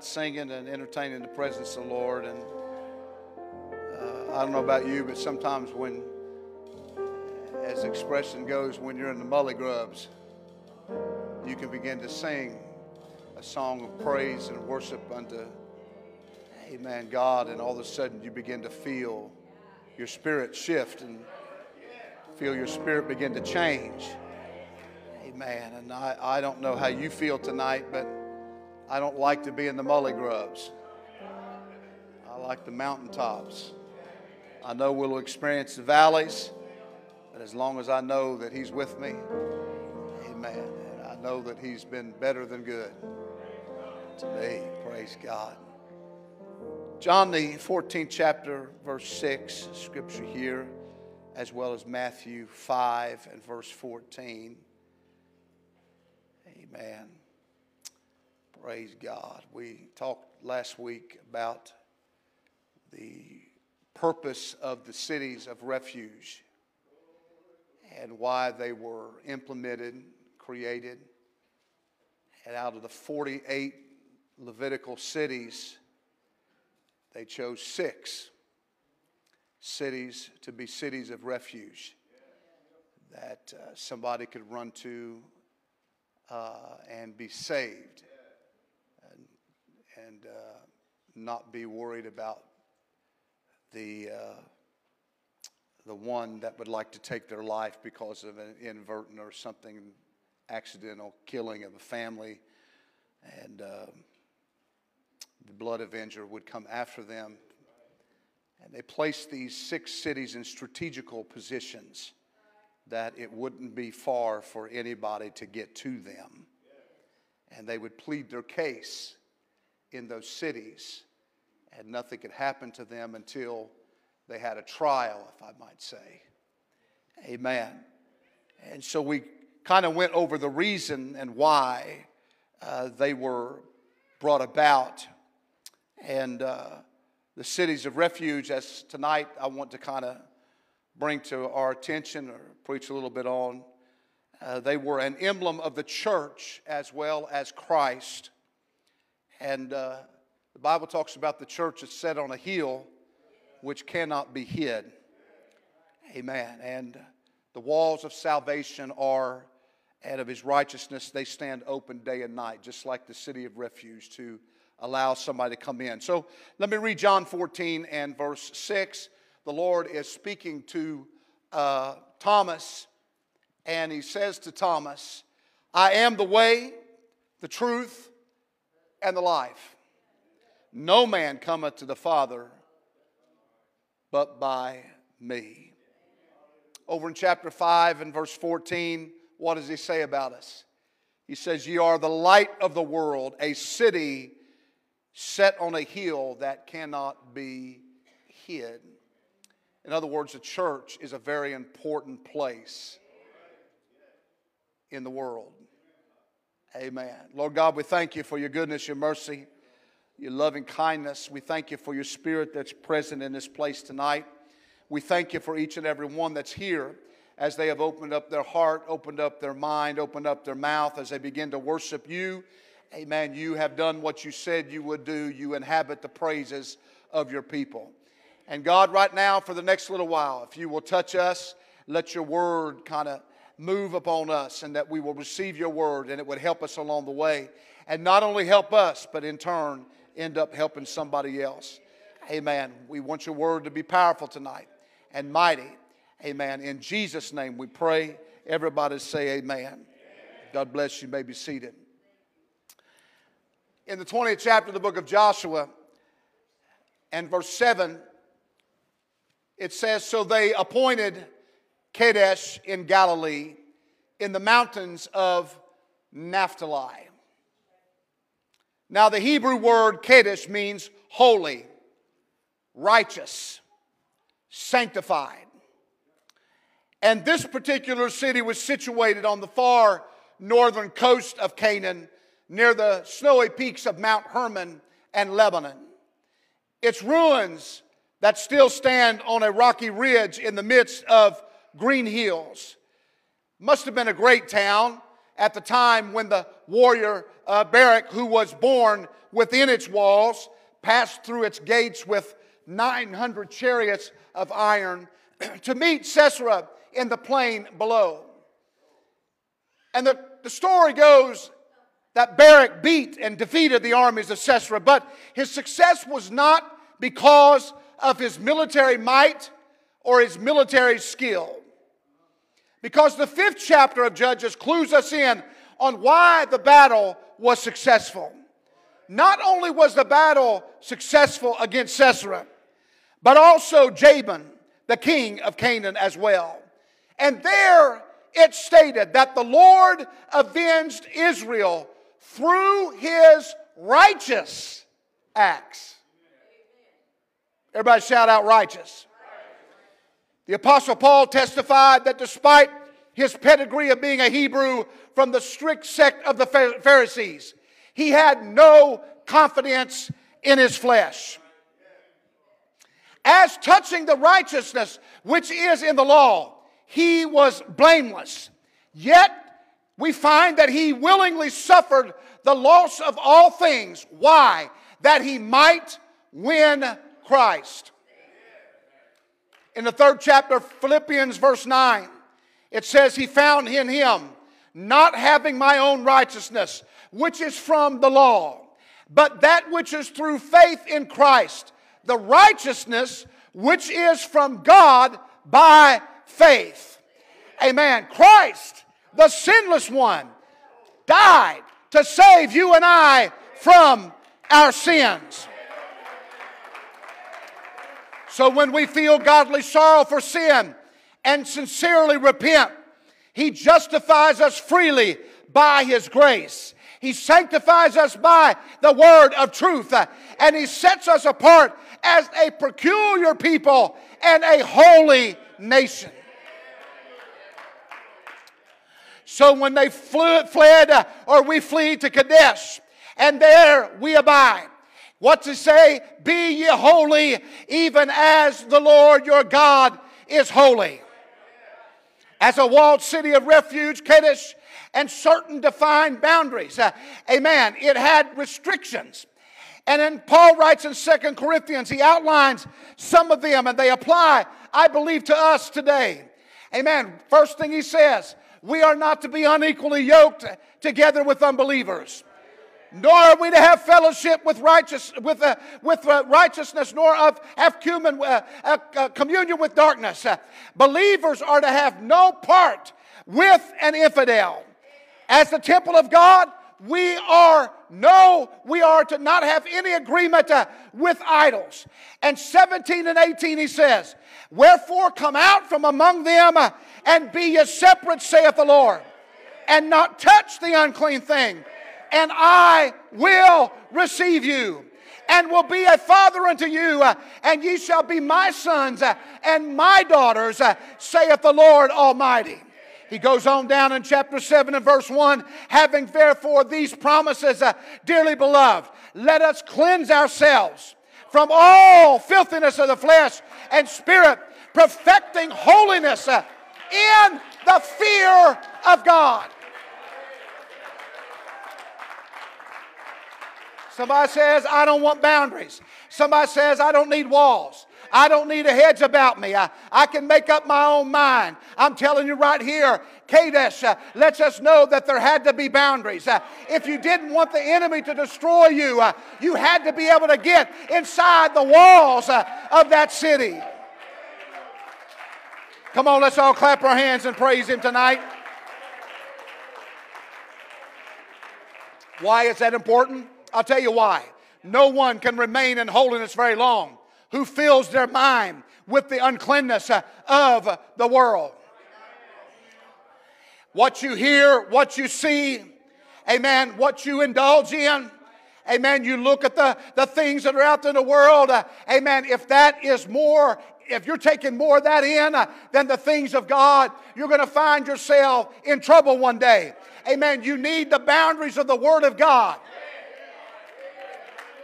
About singing and entertaining the presence of the Lord. And uh, I don't know about you, but sometimes when, as expression goes, when you're in the mully grubs, you can begin to sing a song of praise and worship unto, Amen, God, and all of a sudden you begin to feel your spirit shift and feel your spirit begin to change. Amen. And I, I don't know how you feel tonight, but I don't like to be in the mully grubs. I like the mountaintops. I know we'll experience the valleys, but as long as I know that He's with me, amen. And I know that He's been better than good to me. Praise God. John, the 14th chapter, verse 6, scripture here, as well as Matthew 5 and verse 14. Amen. Praise God. We talked last week about the purpose of the cities of refuge and why they were implemented, created. And out of the 48 Levitical cities, they chose six cities to be cities of refuge that uh, somebody could run to uh, and be saved and uh, not be worried about the uh, the one that would like to take their life because of an inadvertent or something accidental killing of a family, and uh, the blood avenger would come after them. And they placed these six cities in strategical positions that it wouldn't be far for anybody to get to them. And they would plead their case in those cities, and nothing could happen to them until they had a trial, if I might say. Amen. And so we kind of went over the reason and why uh, they were brought about. And uh, the cities of refuge, as tonight I want to kind of bring to our attention or preach a little bit on. Uh, they were an emblem of the church as well as Christ. And uh, the Bible talks about the church is set on a hill which cannot be hid. Amen. And the walls of salvation are, and of his righteousness, they stand open day and night, just like the city of refuge to allow somebody to come in. So let me read John 14 and verse 6. The Lord is speaking to uh, Thomas, and he says to Thomas, I am the way, the truth, and the life. No man cometh to the Father but by me. Over in chapter 5 and verse 14, what does he say about us? He says, Ye are the light of the world, a city set on a hill that cannot be hid. In other words, the church is a very important place in the world. Amen. Lord God, we thank you for your goodness, your mercy, your loving kindness. We thank you for your spirit that's present in this place tonight. We thank you for each and every one that's here as they have opened up their heart, opened up their mind, opened up their mouth as they begin to worship you. Amen. You have done what you said you would do. You inhabit the praises of your people. And God, right now, for the next little while, if you will touch us, let your word kind of move upon us and that we will receive your word and it would help us along the way. And not only help us, but in turn, end up helping somebody else. Amen. We want your word to be powerful tonight and mighty. Amen. In Jesus' name we pray. Everybody say amen. God bless you. you may be seated. In the 20th chapter of the book of Joshua and verse 7, it says, So they appointed Kadesh in Galilee in the mountains of Naphtali. Now, the Hebrew word Kadesh means holy, righteous, sanctified. And this particular city was situated on the far northern coast of Canaan, near the snowy peaks of Mount Hermon and Lebanon. Its ruins that still stand on a rocky ridge in the midst of green hills must have been a great town at the time when the warrior uh, Barak, who was born within its walls, passed through its gates with 900 chariots of iron to meet Sisera in the plain below. And the, the story goes that Barak beat and defeated the armies of Sisera, but his success was not because of his military might or his military skill. Because the fifth chapter of Judges clues us in on why the battle was successful. Not only was the battle successful against Sisera, but also Jabin, the king of Canaan, as well. And there it stated that the Lord avenged Israel through his righteous acts. Everybody shout out righteous. The Apostle Paul testified that despite his pedigree of being a Hebrew from the strict sect of the Pharisees, he had no confidence in his flesh. As touching the righteousness which is in the law, he was blameless. Yet we find that he willingly suffered the loss of all things. Why? That he might win Christ. In the third chapter of Philippians, verse 9, it says, He found in him, not having my own righteousness, which is from the law, but that which is through faith in Christ, the righteousness which is from God by faith. Amen. Christ, the sinless one, died to save you and I from our sins. So when we feel godly sorrow for sin and sincerely repent, He justifies us freely by His grace. He sanctifies us by the word of truth, and He sets us apart as a peculiar people and a holy nation. So when they fled, uh, or we flee to Kadesh, and there we abide. What to say? Be ye holy, even as the Lord your God is holy. As a walled city of refuge, Kadesh, and certain defined boundaries. Uh, amen. It had restrictions. And then Paul writes in Second Corinthians, he outlines some of them and they apply, I believe, to us today. Amen. First thing he says, we are not to be unequally yoked together with unbelievers nor are we to have fellowship with, righteous, with, uh, with uh, righteousness, nor of have human, uh, uh, uh communion with darkness. Uh, believers are to have no part with an infidel. As the temple of God, we are no, we are to not have any agreement with idols. And 17 and 18 he says, Wherefore come out from among them and be ye separate, saith the Lord, and not touch the unclean thing, and I will receive you. And will be a father unto you, uh, and ye shall be my sons uh, and my daughters, uh, saith the Lord Almighty. He goes on down in chapter 7 and verse 1 having therefore these promises, dearly beloved, let us cleanse ourselves from all filthiness of the flesh and spirit, perfecting holiness in the fear of God. Somebody says, I don't want boundaries. Somebody says, I don't need walls. I don't need a hedge about me. I, I can make up my own mind. I'm telling you right here, Kadesh uh, lets us know that there had to be boundaries. Uh, if you didn't want the enemy to destroy you, uh, you had to be able to get inside the walls uh, of that city. Come on, let's all clap our hands and praise Him tonight. Why is that important? I'll tell you why. No one can remain in holiness very long who fills their mind with the uncleanness uh, of the world. What you hear, what you see, amen, what you indulge in, amen, you look at the, the things that are out in the world, uh, amen, if that is more, if you're taking more of that in uh, than the things of God, you're going to find yourself in trouble one day. Amen. You need the boundaries of the Word of God.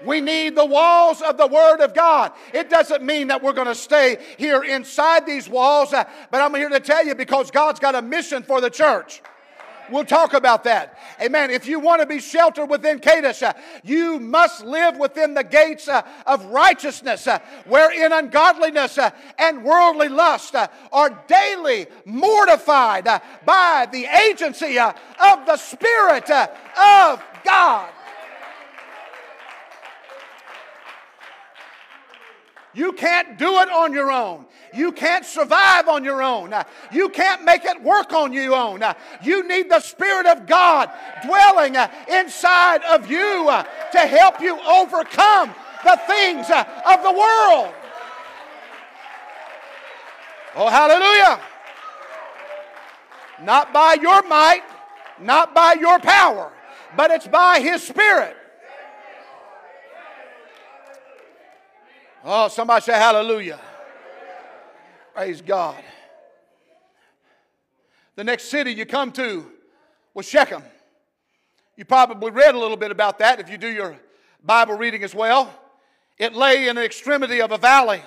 We need the walls of the Word of God. It doesn't mean that we're going to stay here inside these walls, uh, but I'm here to tell you because God's got a mission for the church. We'll talk about that. Amen. If you want to be sheltered within Kadesh, uh, you must live within the gates uh, of righteousness, wherein ungodliness and worldly lust are daily mortified by the agency of the Spirit of God. You can't do it on your own. You can't survive on your own. You can't make it work on your own. You need the Spirit of God dwelling inside of you to help you overcome the things of the world. Oh, hallelujah. Not by your might, not by your power, but it's by His Spirit. Oh, somebody say hallelujah. Praise God. The next city you come to was Shechem. You probably read a little bit about that if you do your Bible reading as well. It lay in the extremity of a valley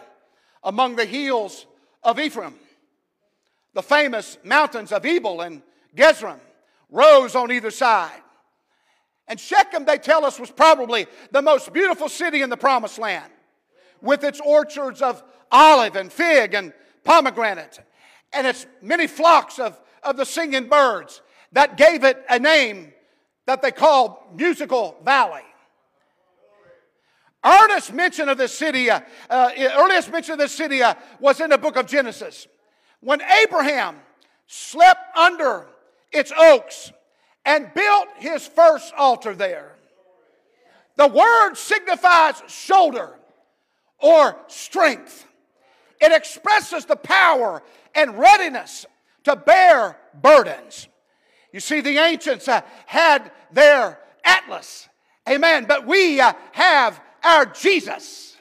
among the hills of Ephraim. The famous mountains of Ebal and Gerizim rose on either side. And Shechem, they tell us, was probably the most beautiful city in the promised land with its orchards of olive and fig and pomegranate and its many flocks of, of the singing birds that gave it a name that they called Musical Valley. Earliest mention of this city, uh, uh, earliest mention of this city uh, was in the book of Genesis. When Abraham slept under its oaks and built his first altar there. The word signifies shoulder or strength. It expresses the power and readiness to bear burdens. You see, the ancients uh, had their Atlas, amen, but we uh, have our Jesus.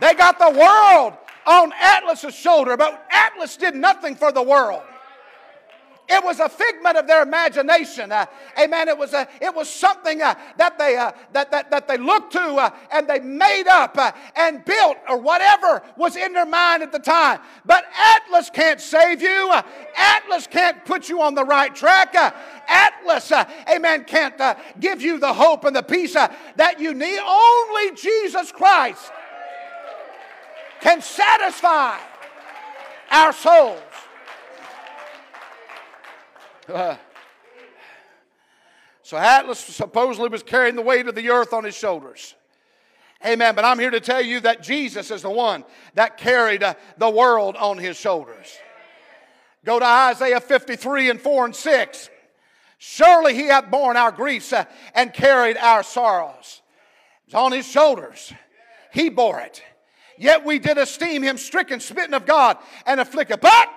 They got the world on Atlas's shoulder, but Atlas did nothing for the world. It was a figment of their imagination. Uh, amen. It was, a, it was something uh, that, they, uh, that, that, that they looked to uh, and they made up uh, and built or whatever was in their mind at the time. But Atlas can't save you. Uh, Atlas can't put you on the right track. Atlas, amen, can't give you the hope and the peace that you need. Only Jesus Christ can satisfy our so Atlas supposedly was carrying the weight of the earth on his shoulders. Amen. But I'm here to tell you that Jesus is the one that carried uh, the world on his shoulders. Go to Isaiah 53 and 4 and 6. Surely he hath borne our griefs uh, and carried our sorrows. It's on his shoulders. He bore it. Yet we did esteem him stricken, smitten of God, and afflicted. But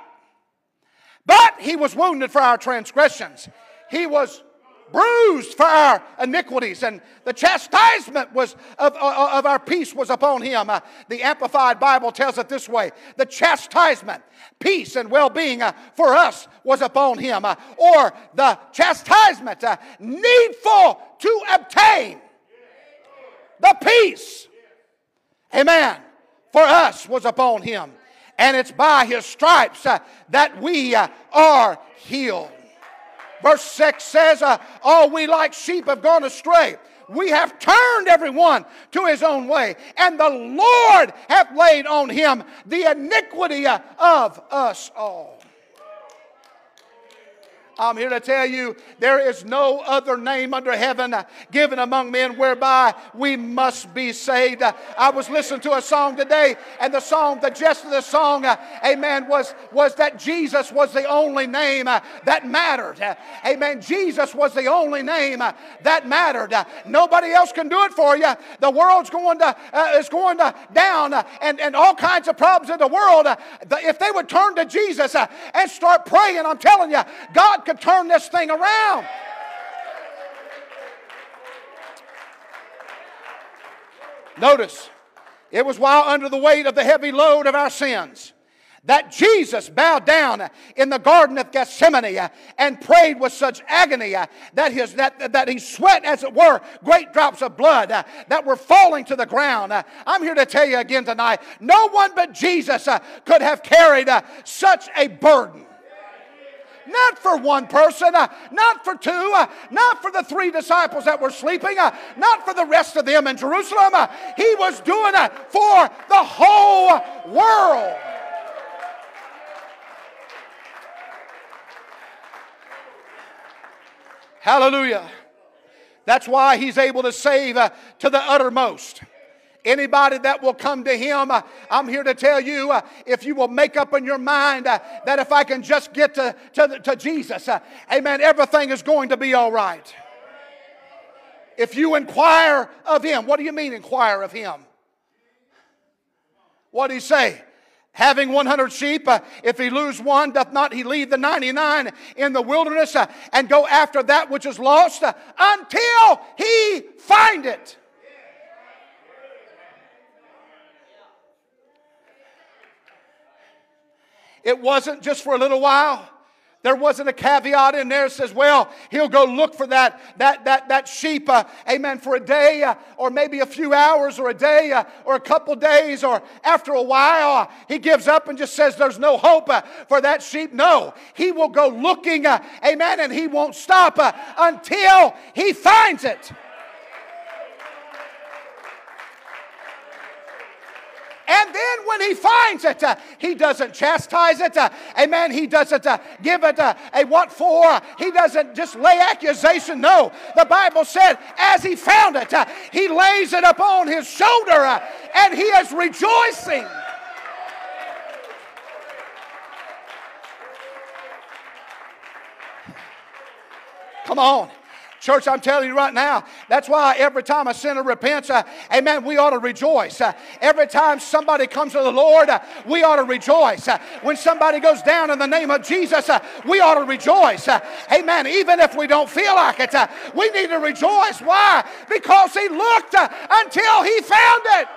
but he was wounded for our transgressions. He was bruised for our iniquities, and the chastisement was of, of, of our peace was upon him. Uh, the Amplified Bible tells it this way: the chastisement, peace, and well-being uh, for us was upon him, uh, or the chastisement uh, needful to obtain the peace. Amen. For us was upon him and it's by his stripes uh, that we uh, are healed. Verse 6 says, uh, All we like sheep have gone astray. we have turned everyone to his own way, and the Lord hath laid on him the iniquity of us all. I'm here to tell you there is no other name under heaven given among men whereby we must be saved. I was listening to a song today, and the song, the gist of the song, amen, was, was that Jesus was the only name that mattered. Amen. Jesus was the only name that mattered. Nobody else can do it for you. The world's going to uh, is going to down, and, and all kinds of problems in the world. If they would turn to Jesus uh, and start praying, I'm telling you, God could turn this thing around. Notice, it was while under the weight of the heavy load of our sins that Jesus bowed down in the Garden of Gethsemane and prayed with such agony that, his, that, that he sweat, as it were, great drops of blood that were falling to the ground. I'm here to tell you again tonight no one but Jesus could have carried such a burden. Not for one person, uh, not for two, uh, not for the three disciples that were sleeping, uh, not for the rest of them in Jerusalem. He was doing it for the whole world. Hallelujah. That's why he's able to save uh, to the uttermost. Anybody that will come to Him, uh, I'm here to tell you uh, if you will make up in your mind uh, that if I can just get to, to, to Jesus, amen, everything is going to be all right. If you inquire of Him, what do you mean inquire of Him? What did He say? Having 100 sheep, uh, if he lose one, doth not he leave the 99 in the wilderness uh, and go after that which is lost uh, until he find it? It wasn't just for a little while. There wasn't a caveat in there that says, well, he'll go look for that, that, that, that sheep, uh, amen, for a day uh, or maybe a few hours or a day uh, or a couple days or after a while. Uh, he gives up and just says there's no hope uh, for that sheep. No, he will go looking, uh, amen, and he won't stop until he finds it. And then when he finds it, uh, he doesn't chastise it. Uh, amen. He doesn't uh, give it uh, a what for. He doesn't just lay accusation. No. The Bible said, as he found it, uh, he lays it upon his shoulder uh, and he is rejoicing. Come on. Church, I'm telling you right now, that's why every time a sinner repents, uh, amen, we ought to rejoice. Uh, every time somebody comes to the Lord, uh, we ought to rejoice. Uh, when somebody goes down in the name of Jesus, uh, we ought to rejoice. Uh, amen. Even if we don't feel like it, we need to rejoice. Why? Because he looked until he found it.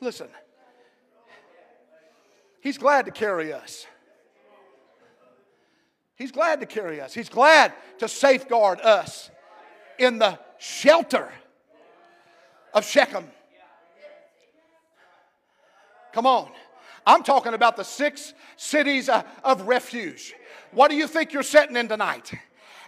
Listen, he's glad to carry us. He's glad to carry us. He's glad to safeguard us in the shelter of Shechem. Come on. I'm talking about the six cities uh, of refuge. What do you think you're sitting in tonight?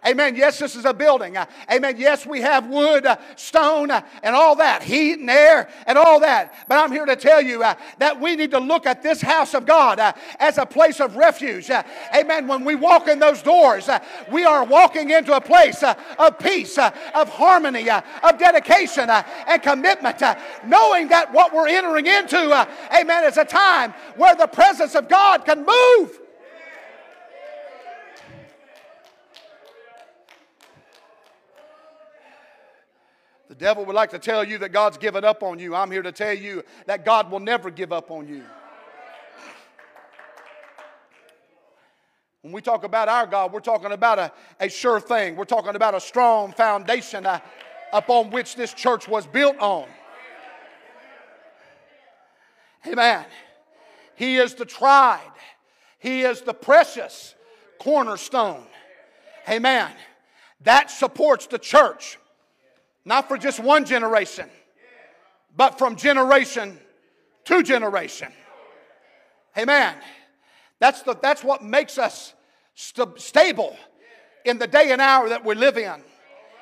Amen. Yes, this is a building. Uh, amen. Yes, we have wood, uh, stone, uh, and all that, heat and air and all that. But I'm here to tell you uh, that we need to look at this house of God uh, as a place of refuge. Uh, amen. When we walk in those doors, we are walking into a place of peace, of harmony, of dedication and commitment, knowing that what we're entering into, amen, is a time where the presence of God can move. The devil would like to tell you that God's given up on you. I'm here to tell you that God will never give up on you. When we talk about our God, we're talking about a, a sure thing. We're talking about a strong foundation uh, upon which this church was built on. Amen. He is the tried, He is the precious cornerstone. Amen. That supports the church. Not for just one generation, but from generation to generation. Amen. That's, the, that's what makes us st- stable. in the day and hour that we live in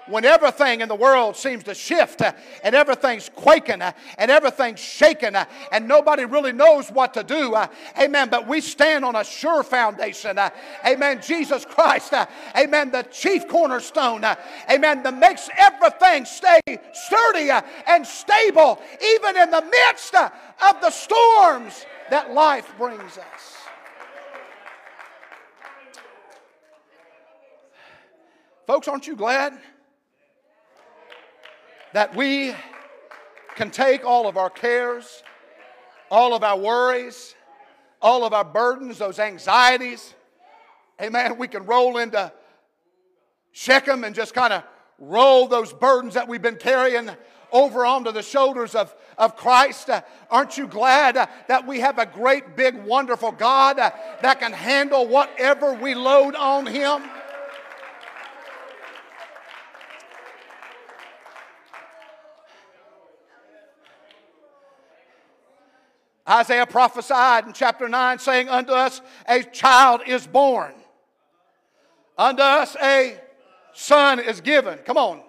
when everything in the world seems to shift uh, and everything's quaking uh, and everything's shaking uh, and nobody really knows what to do. Amen. But we stand on a sure foundation. Amen. Jesus Christ. Amen. The chief cornerstone. Amen. That makes everything stay sturdy and stable even in the midst of the storms that life brings us. Folks, aren't you glad? That we can take all of our cares, all of our worries, all of our burdens, those anxieties. Amen. We can roll into Shechem and just kind of roll those burdens that we've been carrying over onto the shoulders of, of Christ. Uh, aren't you glad uh, that we have a great, big, wonderful God uh, that can handle whatever we load on Him? Isaiah prophesied in chapter 9, saying, Unto us a child is born, unto us a son is given. Come on.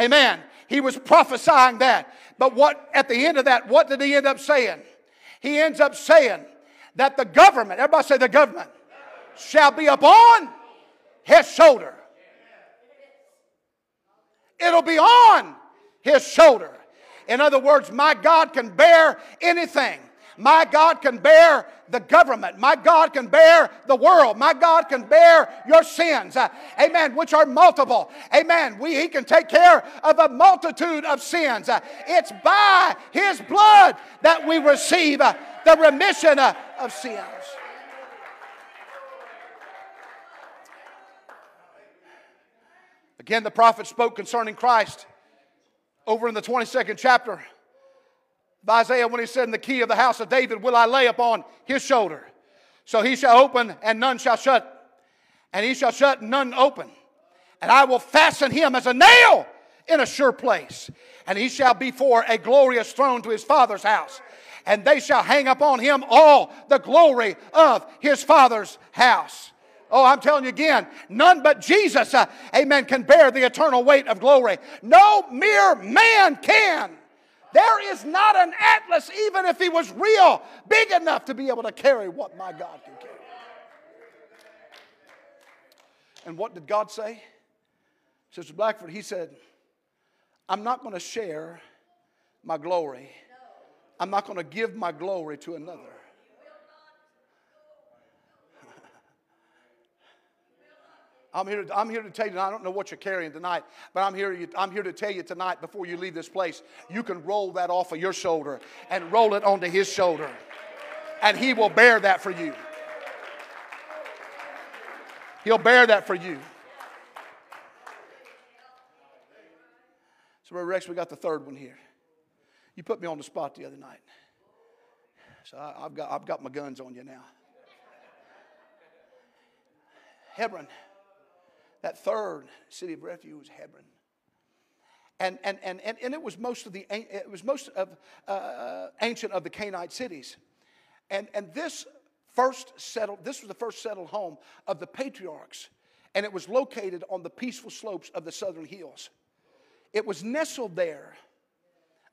Amen. He was prophesying that. But what at the end of that, what did he end up saying? He ends up saying that the government, everybody say the government, shall be upon his shoulder. It'll be on his shoulder. In other words, my God can bear anything. My God can bear the government. My God can bear the world. My God can bear your sins. Uh, amen. Which are multiple. Amen. We, he can take care of a multitude of sins. Uh, it's by His blood that we receive uh, the remission of sins. Again, the prophet spoke concerning Christ over in the 22nd chapter of Isaiah when he said, In the key of the house of David will I lay upon his shoulder. So he shall open and none shall shut, and he shall shut and none open. And I will fasten him as a nail in a sure place. And he shall be for a glorious throne to his father's house. And they shall hang upon him all the glory of his father's house. Oh, I'm telling you again, none but Jesus, uh, amen, can bear the eternal weight of glory. No mere man can. There is not an Atlas, even if he was real, big enough to be able to carry what my God can carry. And what did God say? Sister Blackford, he said, I'm not going to share my glory. I'm not going to give my glory to another. I'm here, to, I'm here to tell you, I don't know what you're carrying tonight, but I'm here, I'm here to tell you tonight before you leave this place, you can roll that off of your shoulder and roll it onto his shoulder. And he will bear that for you. He'll bear that for you. So, Brother Rex, we got the third one here. You put me on the spot the other night. So I, have got, I've got my guns on you now. Hebron that third city of refuge was Hebron. And, and, and, and, and it was most of the it was most of uh, ancient of the Canaanite cities. And, and this first settled, this was the first settled home of the patriarchs, and it was located on the peaceful slopes of the southern hills. It was nestled there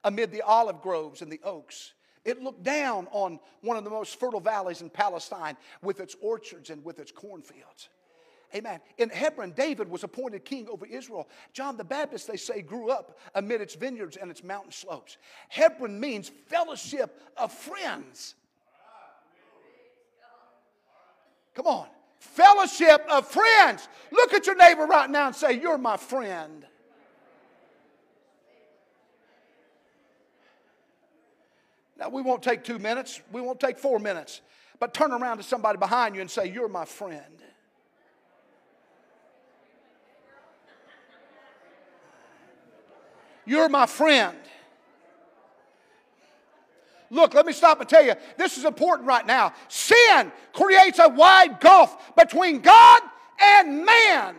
amid the olive groves and the oaks. It looked down on one of the most fertile valleys in Palestine with its orchards and with its cornfields. Amen. In Hebron, David was appointed king over Israel. John the Baptist, they say, grew up amid its vineyards and its mountain slopes. Hebron means fellowship of friends. Come on. Fellowship of friends. Look at your neighbor right now and say, You're my friend. Now, we won't take two minutes, we won't take four minutes, but turn around to somebody behind you and say, You're my friend. You're my friend. Look, let me stop and tell you this is important right now. Sin creates a wide gulf between God and man.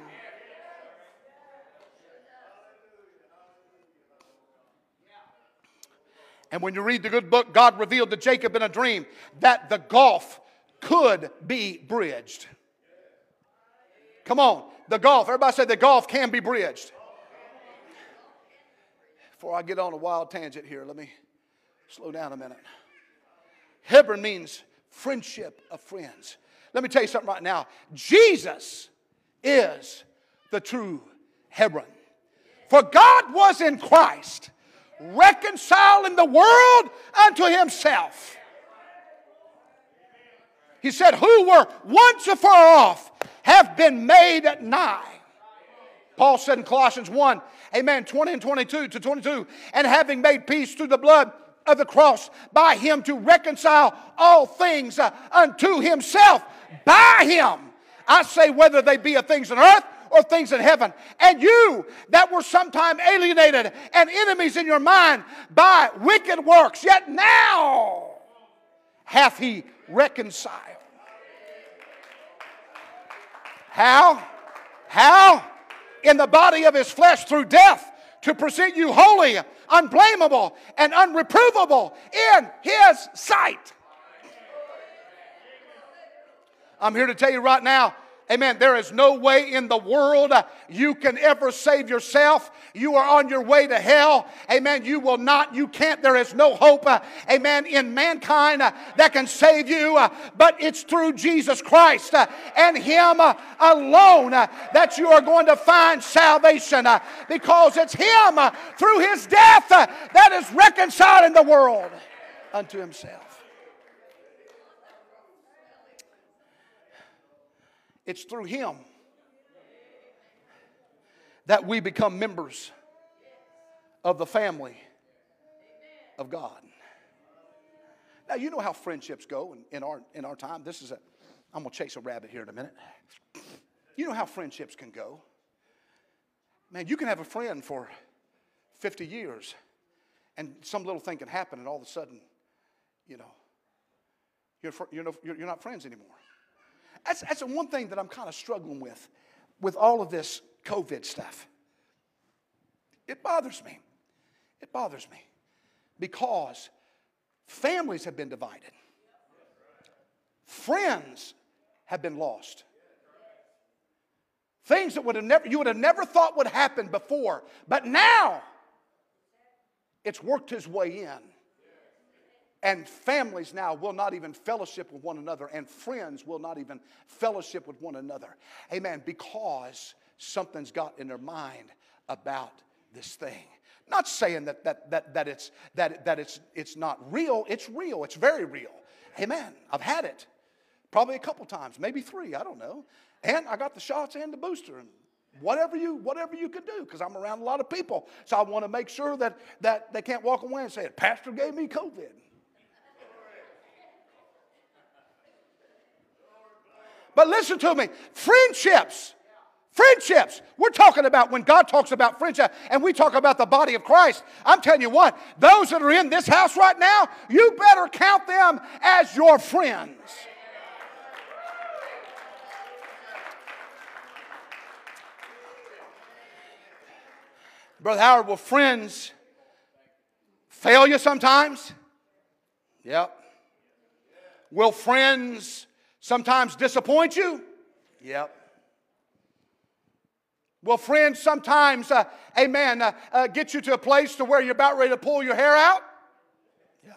And when you read the good book, God revealed to Jacob in a dream that the gulf could be bridged. Come on, the gulf. Everybody say the gulf can be bridged. Before I get on a wild tangent here, let me slow down a minute. Hebron means friendship of friends. Let me tell you something right now. Jesus is the true Hebron. For God was in Christ, reconciling the world unto himself. He said, Who were once afar off have been made nigh. Paul said in Colossians 1, amen, 20 and 22 to 22, and having made peace through the blood of the cross by him to reconcile all things uh, unto himself by him. I say, whether they be of things on earth or things in heaven. And you that were sometime alienated and enemies in your mind by wicked works, yet now hath he reconciled. How? How? In the body of his flesh through death to present you holy, unblameable, and unreprovable in his sight. I'm here to tell you right now Amen. There is no way in the world uh, you can ever save yourself. You are on your way to hell. Amen. You will not, you can't. There is no hope, uh, amen, in mankind uh, that can save you, uh, but it's through Jesus Christ uh, and Him uh, alone that you are going to find salvation because it's Him through His death that is reconciling the world unto Himself. It's through Him that we become members of the family of God. Now, you know how friendships go in, in, our, in our time. This is a, I'm going to chase a rabbit here in a minute. You know how friendships can go. Man, you can have a friend for 50 years, and some little thing can happen, and all of a sudden, you know, you're, you're, no, you're not friends anymore. That's, that's the one thing that I'm kind of struggling with, with all of this COVID stuff. It bothers me. It bothers me because families have been divided, friends have been lost. Things that would have never, you would have never thought would happen before, but now it's worked its way in. And families now will not even fellowship with one another, and friends will not even fellowship with one another. Amen. Because something's got in their mind about this thing. Not saying that, that, that, that, it's, that, that it's, it's not real, it's real, it's very real. Amen. I've had it probably a couple times, maybe three, I don't know. And I got the shots and the booster, and whatever you whatever you can do because i'm around a lot of people so i want to make sure that that they can't walk away and say pastor gave me covid But listen to me friendships. Friendships. We're talking about when God talks about friendship and we talk about the body of Christ. I'm telling you what, those that are in this house right now, you better count them as your friends. Brother Howard, will friends fail you sometimes? Yep. Will friends sometimes disappoint you? Yep. Will friends sometimes, uh, amen, uh, uh, get you to a place to where you're about ready to pull your hair out? Yeah.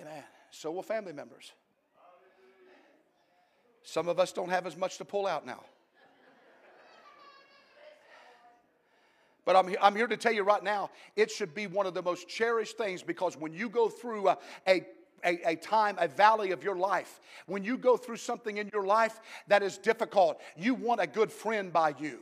Amen. So will family members. Some of us don't have as much to pull out now. But I'm, I'm here to tell you right now, it should be one of the most cherished things because when you go through a, a a, a, time, a valley of your life. When you go through something in your life that is difficult, you want a good friend by you.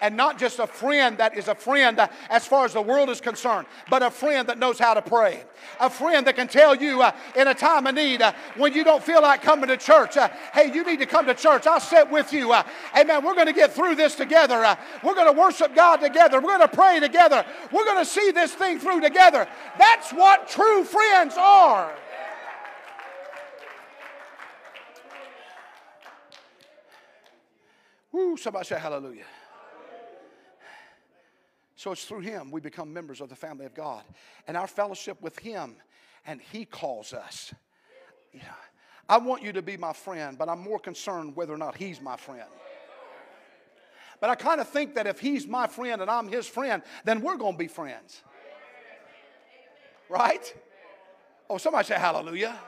And not just a friend that is a friend as far as the world is concerned, but a friend that knows how to pray. A friend that can tell you uh, in a time of need uh, when you don't feel like coming to church, uh, hey, you need to come to church. I'll sit with you. Uh, amen. We're going to get through this together. Uh, we're going to worship God together. We're going to pray together. We're going to see this thing through together. That's what true friends are. Woo, somebody say hallelujah. So it's through him we become members of the family of God. And our fellowship with him, and he calls us. Know, I want you to be my friend, but I'm more concerned whether or not he's my friend. But I kind of think that if he's my friend and I'm his friend, then we're going to be friends. Right? Oh, somebody say hallelujah.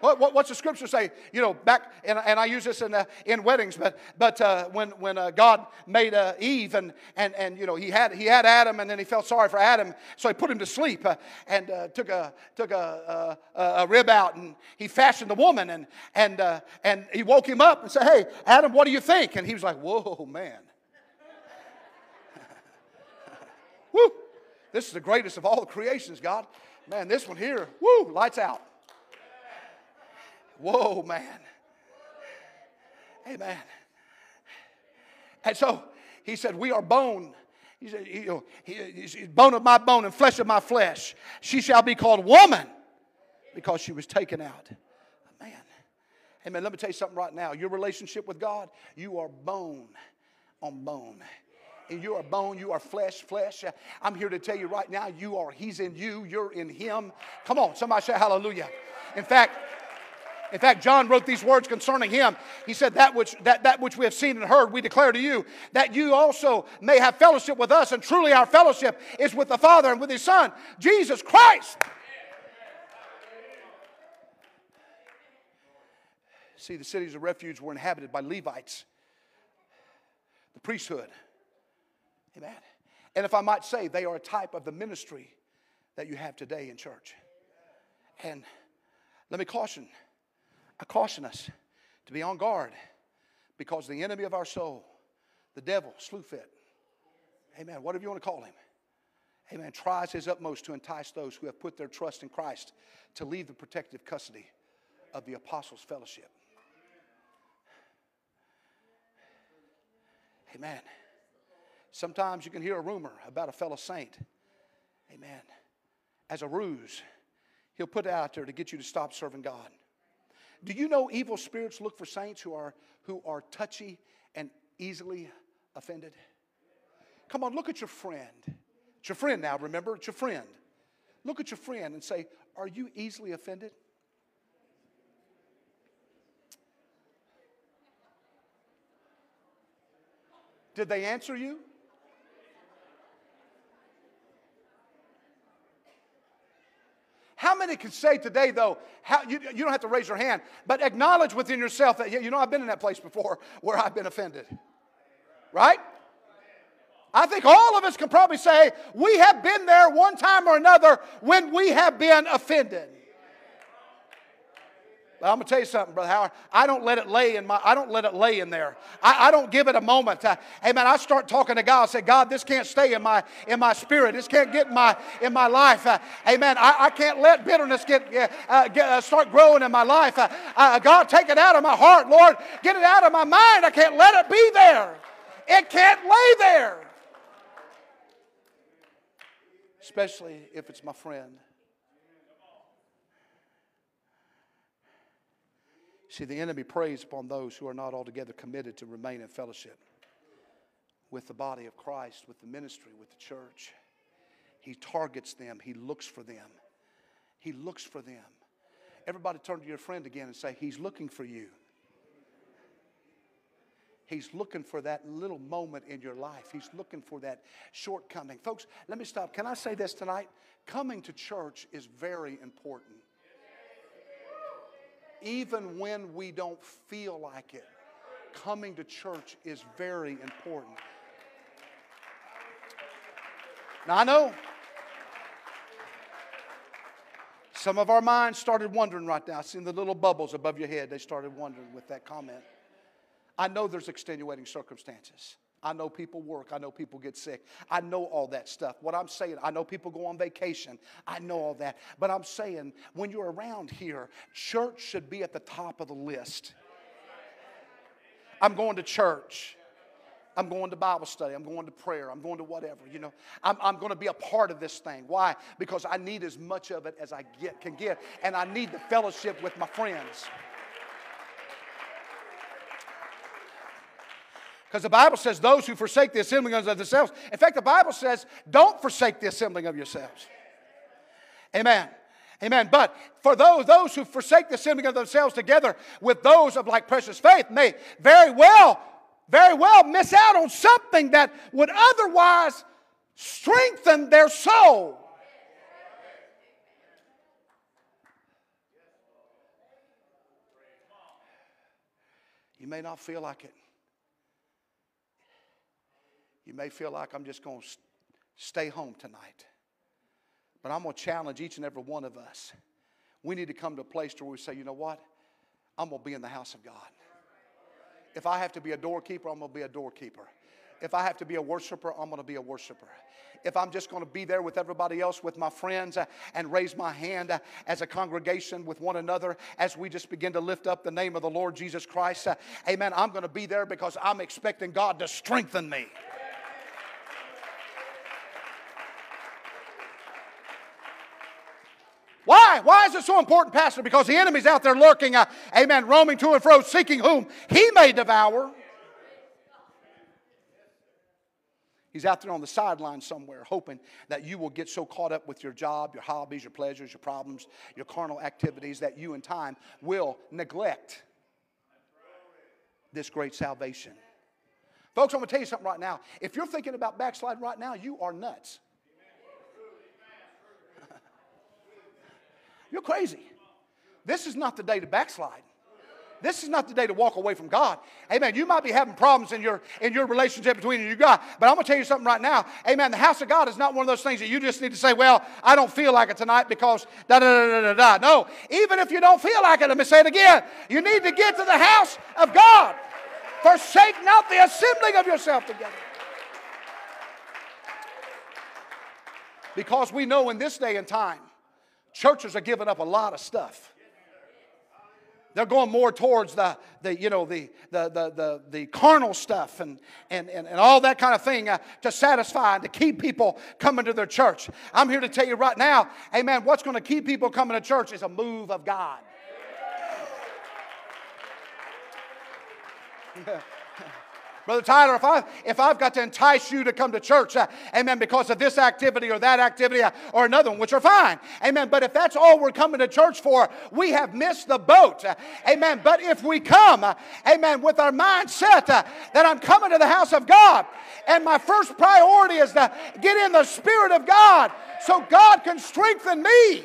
What, what, what's the scripture say? You know, back, and, and I use this in, uh, in weddings, but, but uh, when, when uh, God made uh, Eve and, and, and, you know, he had, he had Adam and then he felt sorry for Adam, so he put him to sleep uh, and uh, took, a, took a, a, a, rib out and he fashioned the woman and, and, and he woke him up and said, Hey, Adam, what do you think? And he was like, Whoa, man. Woo! This is the greatest of all the creations, God. Man, this one here, woo, lights out. Whoa, man. Amen. And so he said, We are bone. He said, you know, he, bone of my bone and flesh of my flesh. She shall be called woman because she was taken out. Man. Amen. Let me tell you something right now. Your relationship with God, you are bone on bone. And you are bone, you are flesh, flesh. I'm here to tell you right now, you are, He's in you, you're in Him. Come on, somebody say hallelujah. In fact, in fact, John wrote these words concerning him. He said, that which, that, that which we have seen and heard, we declare to you, that you also may have fellowship with us. And truly, our fellowship is with the Father and with His Son, Jesus Christ. See, the cities of refuge were inhabited by Levites, the priesthood. Amen. And if I might say, they are a type of the ministry that you have today in church. And let me caution I caution us to be on guard because the enemy of our soul, the devil, Slewfoot. amen, whatever you want to call him, amen, tries his utmost to entice those who have put their trust in Christ to leave the protective custody of the apostles' fellowship. Amen. Sometimes you can hear a rumor about a fellow saint. Amen. As a ruse, he'll put it out there to get you to stop serving God. Do you know evil spirits look for saints who are, who are touchy and easily offended? Come on, look at your friend. It's your friend now, remember? It's your friend. Look at your friend and say, Are you easily offended? Did they answer you? How many can say today, though, how, you, you don't have to raise your hand, but acknowledge within yourself that, you know, I've been in that place before where I've been offended. Right? I think all of us can probably say we have been there one time or another when we have been offended. But I'm gonna tell you something, brother Howard. I don't let it lay in my. I don't let it lay in there. I, I don't give it a moment. Uh, hey man, I start talking to God. I say, God, this can't stay in my in my spirit. This can't get in my in my life. Uh, man, I, I can't let bitterness get, uh, get uh, start growing in my life. Uh, uh, God, take it out of my heart, Lord. Get it out of my mind. I can't let it be there. It can't lay there. Especially if it's my friend. See, the enemy preys upon those who are not altogether committed to remain in fellowship with the body of Christ, with the ministry, with the church. He targets them, he looks for them. He looks for them. Everybody turn to your friend again and say, He's looking for you. He's looking for that little moment in your life. He's looking for that shortcoming. Folks, let me stop. Can I say this tonight? Coming to church is very important even when we don't feel like it, coming to church is very important. Now, I know some of our minds started wondering right now. I seen the little bubbles above your head. They started wondering with that comment. I know there's extenuating circumstances. I know people work. I know people get sick. I know all that stuff. What I'm saying, I know people go on vacation. I know all that. But I'm saying, when you're around here, church should be at the top of the list. I'm going to church. I'm going to Bible study. I'm going to prayer. I'm going to whatever. You know, I'm, I'm going to be a part of this thing. Why? Because I need as much of it as I get, can get, and I need the fellowship with my friends. Because the Bible says those who forsake the assembling of themselves. In fact, the Bible says don't forsake the assembling of yourselves. Amen. Amen. But for those, those who forsake the assembling of themselves together with those of like precious faith may very well, very well miss out on something that would otherwise strengthen their soul. You may not feel like it. You may feel like I'm just going to stay home tonight. But I'm going to challenge each and every one of us. We need to come to a place where we say, you know what? I'm going to be in the house of God. If I have to be a doorkeeper, I'm going to be a doorkeeper. If I have to be a worshiper, I'm going to be a worshiper. If I'm just going to be there with everybody else, with my friends, uh, and raise my hand uh, as a congregation with one another as we just begin to lift up the name of the Lord Jesus Christ, uh, amen, I'm going to be there because I'm expecting God to strengthen me. Why? Why is it so important, Pastor? Because the enemy's out there lurking, uh, amen, roaming to and fro, seeking whom he may devour. He's out there on the sideline somewhere, hoping that you will get so caught up with your job, your hobbies, your pleasures, your problems, your carnal activities that you in time will neglect this great salvation. Folks, I'm going to tell you something right now. If you're thinking about backsliding right now, you are nuts. You're crazy. This is not the day to backslide. This is not the day to walk away from God. Amen. You might be having problems in your in your relationship between you and God, but I'm going to tell you something right now. Amen. The house of God is not one of those things that you just need to say, "Well, I don't feel like it tonight because da da da da da." da. No, even if you don't feel like it, let me say it again. You need to get to the house of God. Forsake not the assembling of yourself together. Because we know in this day and time Churches are giving up a lot of stuff. They're going more towards the, the you know, the, the, the, the, the carnal stuff and, and, and, and all that kind of thing uh, to satisfy and to keep people coming to their church. I'm here to tell you right now, amen, what's going to keep people coming to church is a move of God. Brother Tyler, if, I, if I've got to entice you to come to church, uh, amen, because of this activity or that activity uh, or another one, which are fine, amen, but if that's all we're coming to church for, we have missed the boat, uh, amen. But if we come, uh, amen, with our mindset uh, that I'm coming to the house of God, and my first priority is to get in the Spirit of God so God can strengthen me.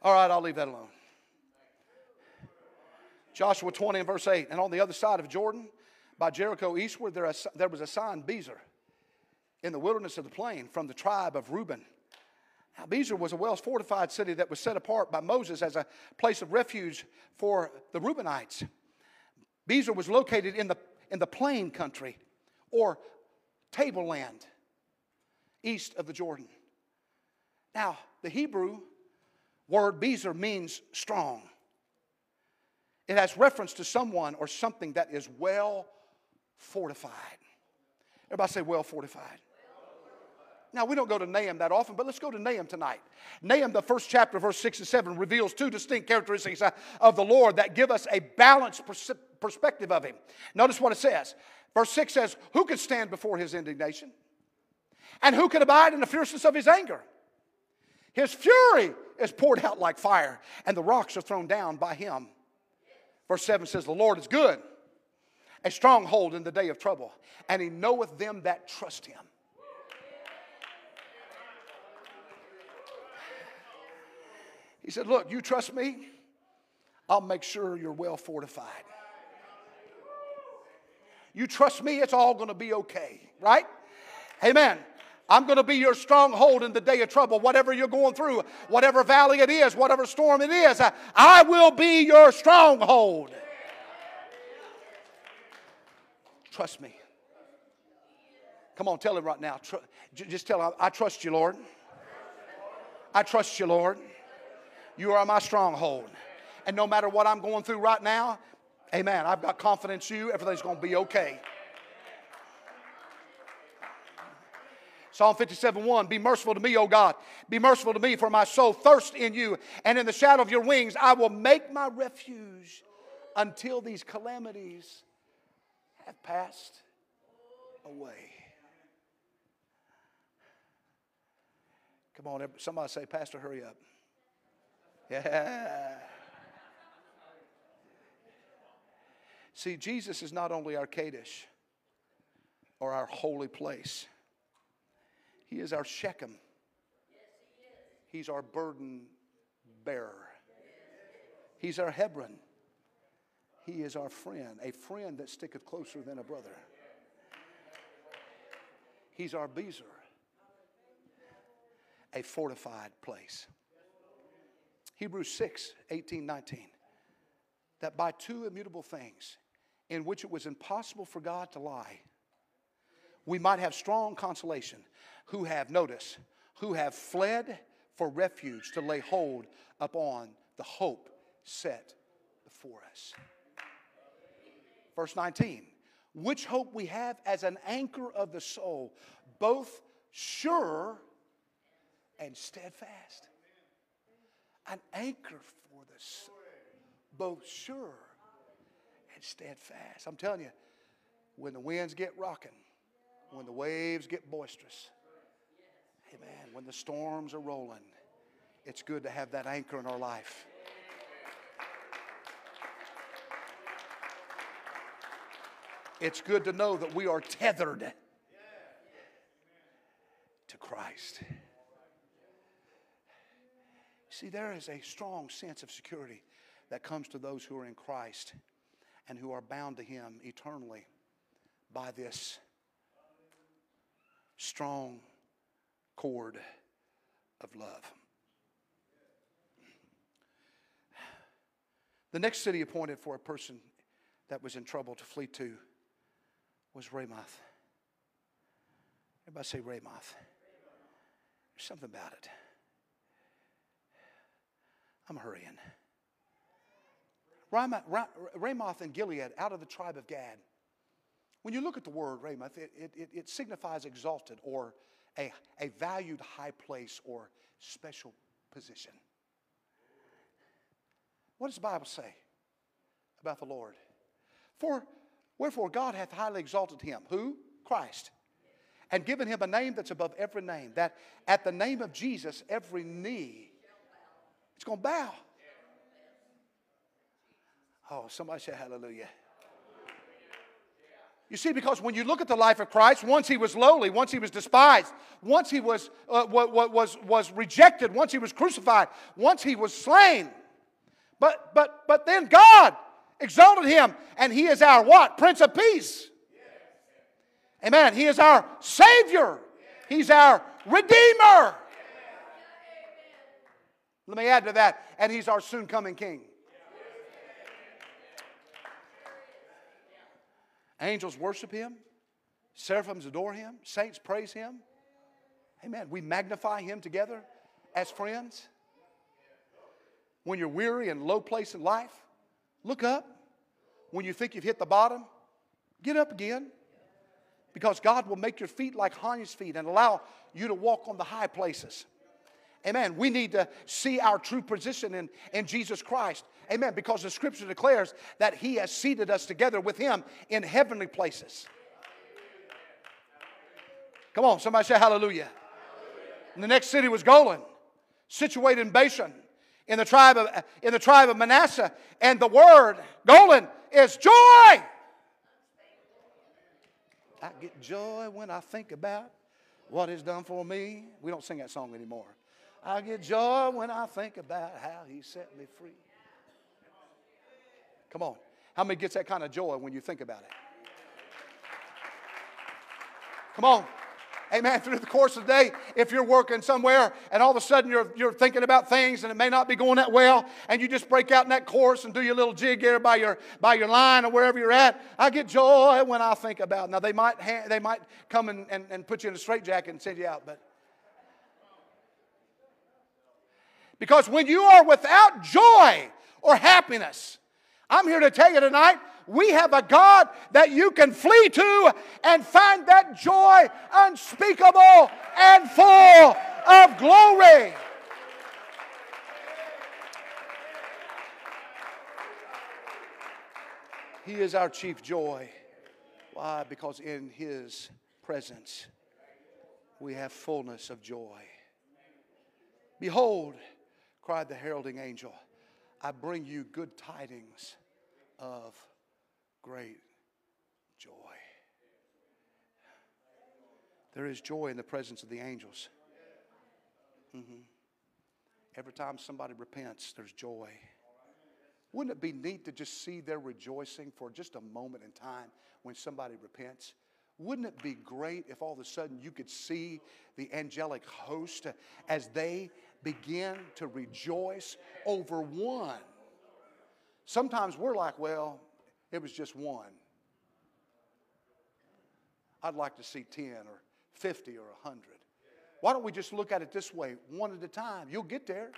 All right, I'll leave that alone. Joshua 20 and verse 8. And on the other side of Jordan, by Jericho eastward, there, there was a sign, Bezer, in the wilderness of the plain from the tribe of Reuben. Now, Bezer was a well fortified city that was set apart by Moses as a place of refuge for the Reubenites. Bezer was located in the, in the plain country or tableland east of the Jordan. Now, the Hebrew word Bezer means strong. It has reference to someone or something that is well fortified. Everybody say well fortified. Now, we don't go to Nahum that often, but let's go to Nahum tonight. Nahum, the first chapter, verse 6 and 7, reveals two distinct characteristics of the Lord that give us a balanced perspective of Him. Notice what it says. Verse 6 says, Who can stand before His indignation? And who can abide in the fierceness of His anger? His fury is poured out like fire, and the rocks are thrown down by Him. Verse 7 says, The Lord is good, a stronghold in the day of trouble, and he knoweth them that trust him. He said, Look, you trust me, I'll make sure you're well fortified. You trust me, it's all going to be okay, right? Amen. I'm going to be your stronghold in the day of trouble. Whatever you're going through, whatever valley it is, whatever storm it is, I will be your stronghold. Trust me. Come on, tell him right now. Just tell him, I trust you, Lord. I trust you, Lord. You are my stronghold. And no matter what I'm going through right now, amen, I've got confidence in you. Everything's going to be okay. Psalm 57 1 Be merciful to me, O God. Be merciful to me, for my soul thirsts in you, and in the shadow of your wings I will make my refuge until these calamities have passed away. Come on, somebody say, Pastor, hurry up. Yeah. See, Jesus is not only our Kadesh or our holy place, He is our Shechem. He's our burden bearer. He's our Hebron. He is our friend, a friend that sticketh closer than a brother. He's our Bezer, a fortified place. Hebrews 6 18, 19. That by two immutable things, in which it was impossible for God to lie, we might have strong consolation, who have, notice, who have fled for refuge to lay hold upon the hope set before us. Verse 19, which hope we have as an anchor of the soul, both sure and steadfast. An anchor for the soul, both sure and steadfast. I'm telling you, when the winds get rocking, when the waves get boisterous, amen, when the storms are rolling, it's good to have that anchor in our life. It's good to know that we are tethered to Christ. See, there is a strong sense of security that comes to those who are in Christ and who are bound to Him eternally by this strong cord of love. The next city appointed for a person that was in trouble to flee to was Ramoth. Everybody say Ramoth. There's something about it. I'm hurrying. Ramoth and Gilead out of the tribe of Gad. When you look at the word Ramoth, it, it, it signifies exalted or a, a valued high place or special position. What does the Bible say about the Lord? For Wherefore God hath highly exalted him. Who? Christ. And given him a name that's above every name, that at the name of Jesus, every knee is going to bow. Oh, somebody say hallelujah. You see, because when you look at the life of Christ, once he was lowly, once he was despised, once he was, uh, was, was rejected, once he was crucified, once he was slain. But, but, but then God exalted him, and he is our what? Prince of Peace. Amen. He is our Savior. He's our Redeemer. Let me add to that, and he's our soon coming King. Angels worship him, seraphims adore him, saints praise him. Amen. We magnify him together as friends. When you're weary and low place in life, look up. When you think you've hit the bottom, get up again. Because God will make your feet like hinds feet and allow you to walk on the high places. Amen. We need to see our true position in, in Jesus Christ. Amen. Because the scripture declares that He has seated us together with Him in heavenly places. Come on, somebody say hallelujah. hallelujah. The next city was Golan, situated in Bashan, in the tribe of, in the tribe of Manasseh. And the word, Golan, is joy. I get joy when I think about what is done for me. We don't sing that song anymore. I get joy when I think about how He set me free. Come on. How many gets that kind of joy when you think about it? Come on. Amen. Through the course of the day, if you're working somewhere and all of a sudden you're, you're thinking about things and it may not be going that well, and you just break out in that course and do your little jig here by your, by your line or wherever you're at, I get joy when I think about it. Now, they might, ha- they might come and, and, and put you in a straitjacket and send you out, but. Because when you are without joy or happiness, I'm here to tell you tonight we have a God that you can flee to and find that joy unspeakable and full of glory. He is our chief joy. Why? Because in His presence we have fullness of joy. Behold, cried the heralding angel, I bring you good tidings of great joy. There is joy in the presence of the angels. Mm-hmm. Every time somebody repents, there's joy. Wouldn't it be neat to just see their rejoicing for just a moment in time when somebody repents? Wouldn't it be great if all of a sudden you could see the angelic host as they begin to rejoice over one? Sometimes we're like, well, it was just one. I'd like to see 10 or 50 or 100. Why don't we just look at it this way, one at a time? You'll get there.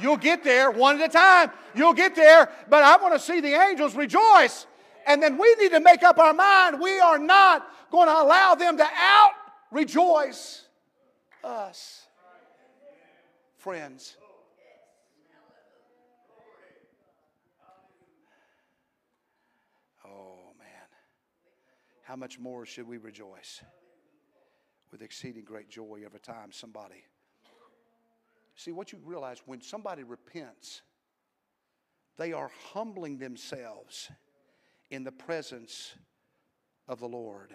You'll get there one at a time. You'll get there, but I want to see the angels rejoice. And then we need to make up our mind we are not going to allow them to out rejoice us. Friends. Oh, man. How much more should we rejoice with exceeding great joy every time somebody See, what you realize when somebody repents, they are humbling themselves in the presence of the Lord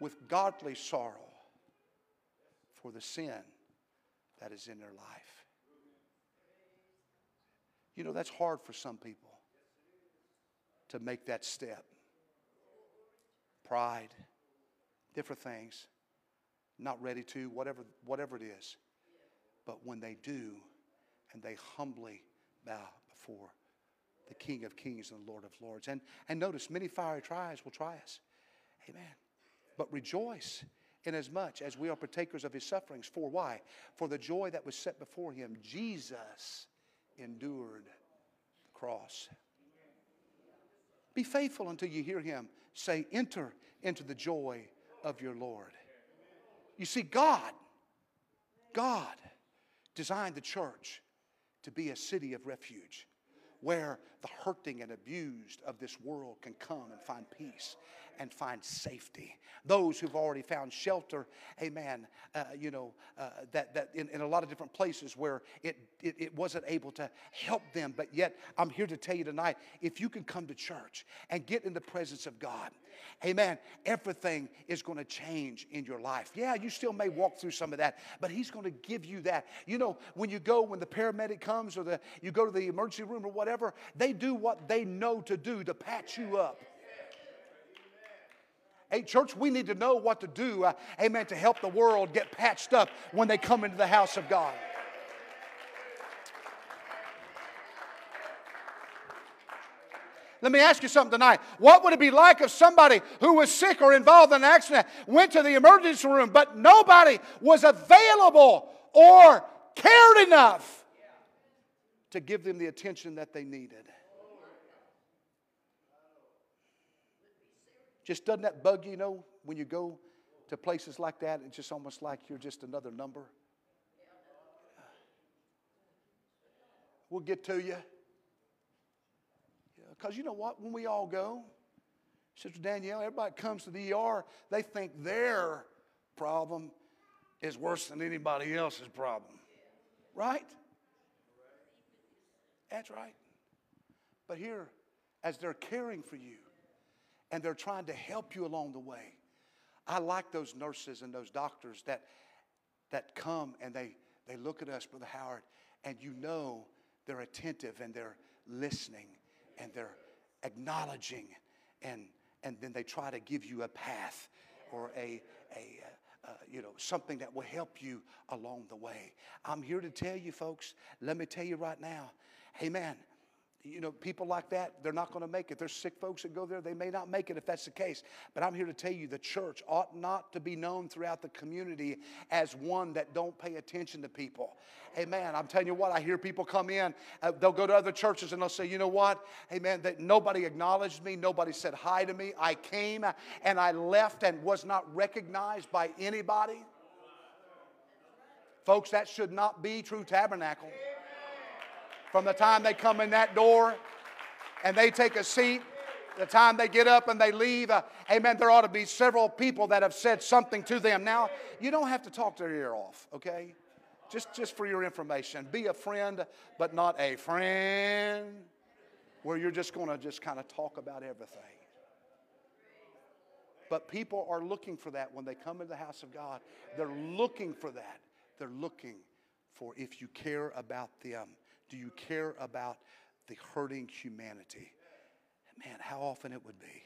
with godly sorrow for the sin that is in their life. You know, that's hard for some people to make that step. Pride, different things not ready to, whatever, whatever it is. But when they do, and they humbly bow before the King of Kings and the Lord of Lords. And, and notice, many fiery trials will try us. Amen. But rejoice inasmuch as we are partakers of his sufferings. For why? For the joy that was set before him, Jesus endured the cross. Be faithful until you hear him say, Enter into the joy of your Lord. You see, God, God designed the church to be a city of refuge where the hurting and abused of this world can come and find peace and find safety. Those who've already found shelter, amen, uh, you know, uh, that, that in, in a lot of different places where it, it, it wasn't able to help them. But yet, I'm here to tell you tonight if you can come to church and get in the presence of God, amen, everything is going to change in your life. Yeah, you still may walk through some of that, but He's going to give you that. You know, when you go, when the paramedic comes or the, you go to the emergency room or whatever, they do what they know to do to patch you up. Hey, church, we need to know what to do, uh, amen, to help the world get patched up when they come into the house of God. Let me ask you something tonight. What would it be like if somebody who was sick or involved in an accident went to the emergency room, but nobody was available or cared enough to give them the attention that they needed? Just doesn't that bug you, you know, when you go to places like that? It's just almost like you're just another number. We'll get to you. Because you know what? When we all go, Sister Danielle, everybody comes to the ER, they think their problem is worse than anybody else's problem. Right? That's right. But here, as they're caring for you, and they're trying to help you along the way. I like those nurses and those doctors that, that come and they, they look at us, Brother Howard, and you know they're attentive and they're listening and they're acknowledging and, and then they try to give you a path or a, a, uh, you know, something that will help you along the way. I'm here to tell you, folks, let me tell you right now, amen you know, people like that, they're not going to make it. There's sick folks that go there, they may not make it if that's the case. But I'm here to tell you the church ought not to be known throughout the community as one that don't pay attention to people. Hey man, I'm telling you what, I hear people come in, uh, they'll go to other churches and they'll say, you know what? Hey man, that nobody acknowledged me, nobody said hi to me. I came and I left and was not recognized by anybody. Folks, that should not be true tabernacle. From the time they come in that door and they take a seat the time they get up and they leave, uh, amen, there ought to be several people that have said something to them. Now, you don't have to talk their ear off, okay? Just, just for your information. Be a friend, but not a friend where you're just going to just kind of talk about everything. But people are looking for that when they come into the house of God. They're looking for that. They're looking for if you care about them. Do you care about the hurting humanity? Man, how often it would be.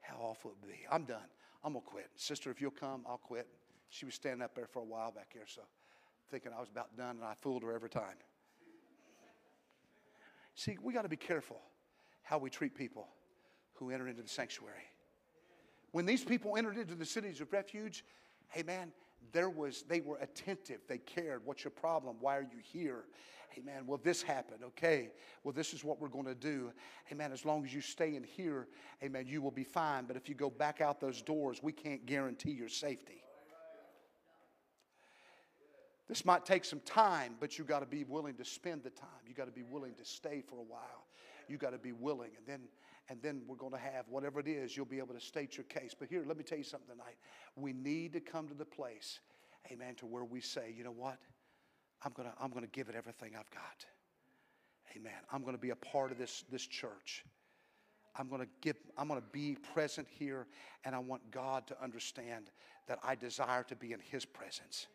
How awful it would be. I'm done. I'm going to quit. Sister, if you'll come, I'll quit. She was standing up there for a while back here, so thinking I was about done, and I fooled her every time. See, we got to be careful how we treat people who enter into the sanctuary. When these people entered into the cities of refuge, hey man, there was they were attentive. They cared. What's your problem? Why are you here? amen well this happened. Okay. Well, this is what we're going to do. amen as long as you stay in here, amen, you will be fine. But if you go back out those doors, we can't guarantee your safety. This might take some time, but you got to be willing to spend the time. You got to be willing to stay for a while. You got to be willing, and then and then we're going to have whatever it is. You'll be able to state your case. But here, let me tell you something tonight. We need to come to the place, Amen, to where we say, you know what, I'm gonna I'm gonna give it everything I've got. Amen. I'm going to be a part of this this church. I'm going to give I'm going to be present here and I want God to understand that I desire to be in his presence.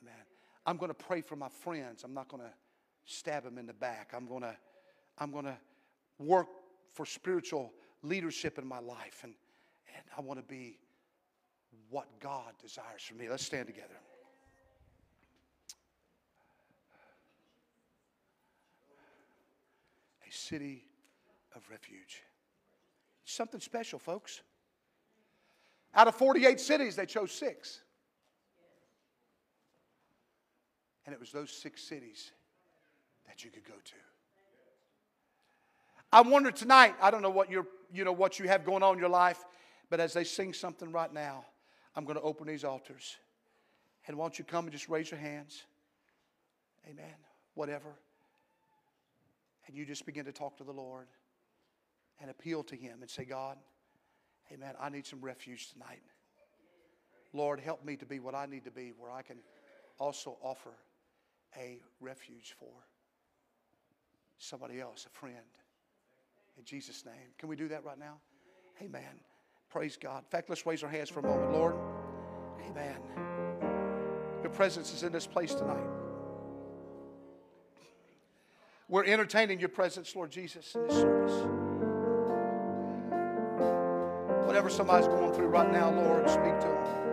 Amen. I'm going to pray for my friends. I'm not going to stab them in the back. I'm going to, I'm going to work for spiritual leadership in my life. And, and I want to be what God desires for me. Let's stand together. A city of refuge. something special, folks. Out of 48 cities, they chose six. And it was those six cities that you could go to. I wonder tonight, I don't know what you're, you know, what you have going on in your life, but as they sing something right now, I'm going to open these altars. And won't you come and just raise your hands? Amen. Whatever. And you just begin to talk to the Lord and appeal to Him and say, God, Amen, I need some refuge tonight. Lord, help me to be what I need to be, where I can also offer a refuge for somebody else, a friend. In Jesus' name. Can we do that right now? Amen. Praise God. In fact, let's raise our hands for a moment. Lord, amen. Your presence is in this place tonight. We're entertaining your presence, Lord Jesus, in this service. Whatever somebody's going through right now, Lord, speak to them.